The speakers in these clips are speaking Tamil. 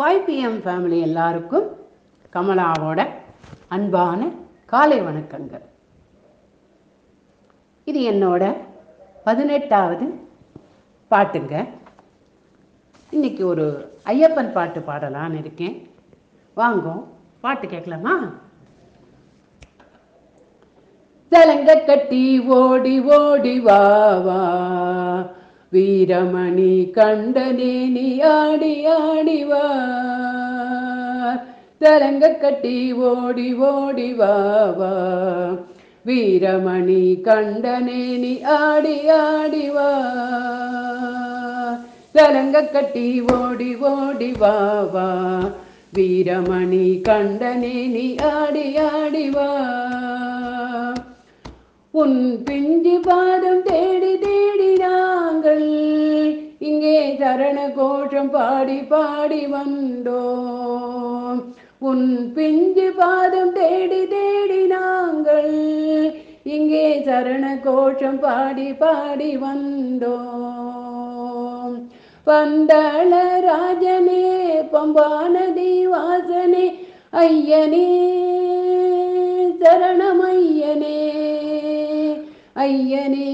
ஃபைவ் பிஎம் ஃபேமிலி எல்லாருக்கும் கமலாவோட அன்பான காலை வணக்கங்கள். இது என்னோட பதினெட்டாவது பாட்டுங்க. இன்னைக்கு ஒரு ஐயப்பன் பாட்டு பாடலான்னு இருக்கேன். வாங்கும் பாட்டு கேட்கலாமா? தலங்க கட்டி ஓடி ஓடி வா வா. வீரமணி கண்டனே நீ ஆடி ஆடிவார் தரங்க கட்டி ஓடி ஓடி வாவா வீரமணி கண்டனே நீ ஆடி ஆடிவா தரங்க கட்டி ஓடி ஓடி வாவா வீரமணி கண்டனே நீ ஆடி ஆடிவா உன் பிஞ்சு பாதம் தேடி தேடி சரண கோஷம் பாடி பாடி வந்தோம் உன் பிஞ்சு பாதம் தேடி தேடி நாங்கள் இங்கே சரண கோஷம் பாடி பாடி வந்தோம் பந்தள ராஜனே பம்பானதி வாசனே ஐயனே சரணமையனே ஐயனே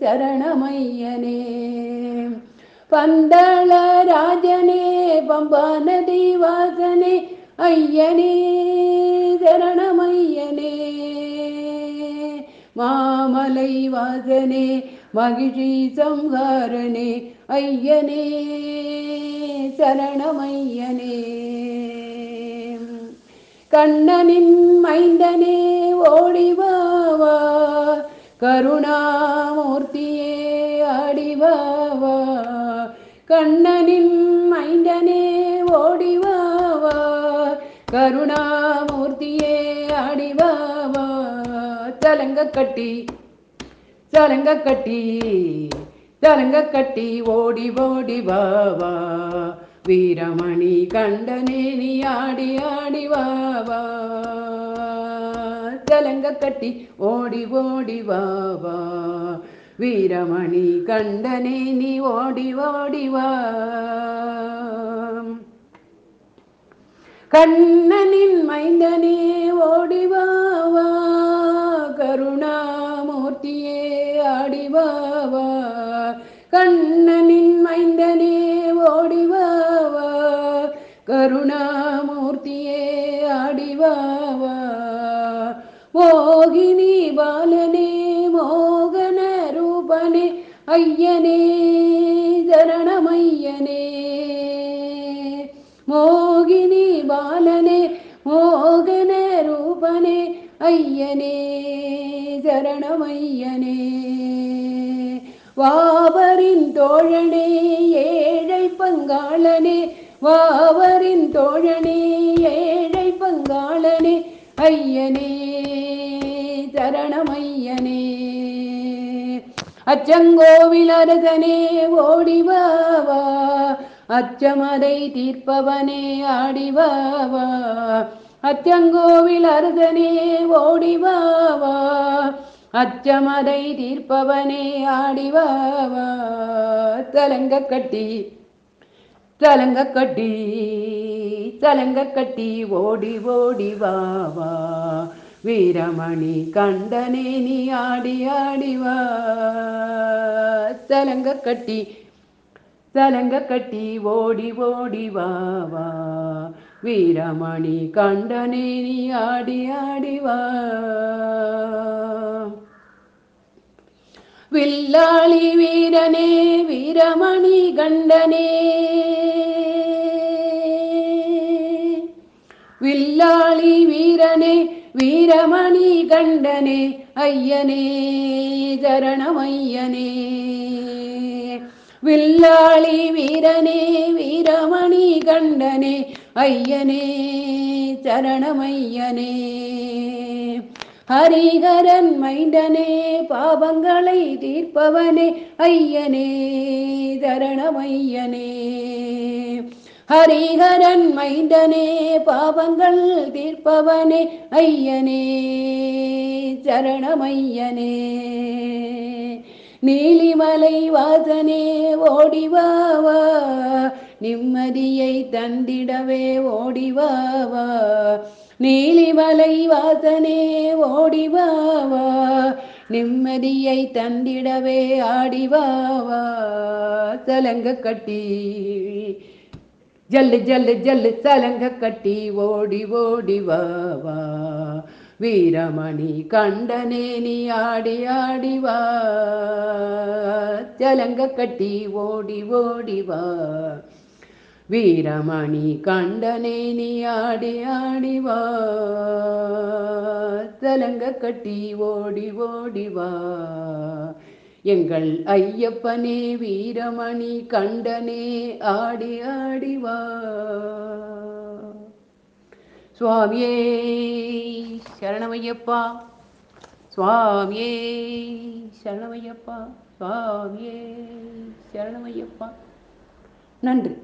சரணமையனே. பந்தள ராஜனே பம்பானதி வாசனே ஐயனே சரணமையனே. மாமலை வாசனே மகிழ்ச்சி சம்ஹாரனே ஐயனே சரணமையனே. கண்ணனின் மைந்தனே ஓடிவாவா கருணாமூர்த்தியே ஆடிவாவா கண்ணனின் மைந்தனே ஓடிவாவா கருணாமூர்த்தியே அடிவாவா தலங்க கட்டி தலங்க கட்டி தலங்க கட்டி ஓடி ஓடி வாவா வீரமணி கண்டனே நீ ஆடி ஆடி வாவா தலங்க கட்டி ஓடி ஓடி வாவா வீரமணி கண்டனே நீ ஓடி ஓடிவா கண்ணனின் மைந்தனே ஓடிவாவா கருணாமூர்த்தியே ஆடிவாவா கண்ணனின் மைந்தனே ஓடிவாவா கருணாமூர்த்தியே ஆடிவாவா மோகினி பாலனே ஐயனே சரணமையனே மோகினி பாலனே மோகன ரூபனே ஐயனே சரணமையனே வாவரின் தோழனே ஏழை பங்காளனே வாவரின் தோழனே ஏழை பங்காளனே ஐயனே. அச்சங்கோவில் அரசனே ஓடிவாவா அச்சமதை தீர்ப்பவனே ஆடிவாவா அச்சங்கோவில் அரசனே ஓடிவாவா அச்சமதை தீர்ப்பவனே ஆடிவாவா தலங்க கட்டி தலங்க கட்டி தலங்க கட்டி ஓடி ஓடி வாவா வீரமணி கண்டனே நீ ஆடி ஆடி வா தலங்க கட்டி தலங்க கட்டி ஓடி ஓடி வாவா வீரமணி கண்டனே நீ ஆடி ஆடி வா வில்லாளி வீரனே வீரமணி கண்டனே ஐயனே சரணமையனே. வில்லாளி வீரனே வீரமணி கண்டனே ஐயனே சரணமையனே. ஹரிகரன் மைண்டனே பாவங்களை தீர்ப்பவனே ஐயனே சரணமையனே. ஹரிஹரன் மைந்தனே பாவங்கள் தீர்ப்பவனே ஐயனே சரணமையனே. நீலிமலை வாசனே ஓடிவாவா நிம்மதியை தந்திடவே ஓடிவாவா நீலிமலை வாசனே ஓடிவாவா நிம்மதியை தந்திடவே ஆடிவாவா சலங்க கட்டி ஜல்லு ஜல்லு ஜல்லு சலங்க கட்டி ஓடி ஓடி வா வீரமணி கண்டனே நீ ஆடி ஆடி வா. சலங்க கட்டி ஓடி ஓடி வா. வீரமணி கண்டனே நீ ஆடி ஆடி வா. சலங்க கட்டி ஓடி ஓடி வா. எங்கள் ஐயப்பனே வீரமணி கண்டனே ஆடி ஆடிவா சுவாமியே சரணமையப்பா. சுவாமியே சரணமையப்பா. சுவாமியே சரணமையப்பா. நன்றி.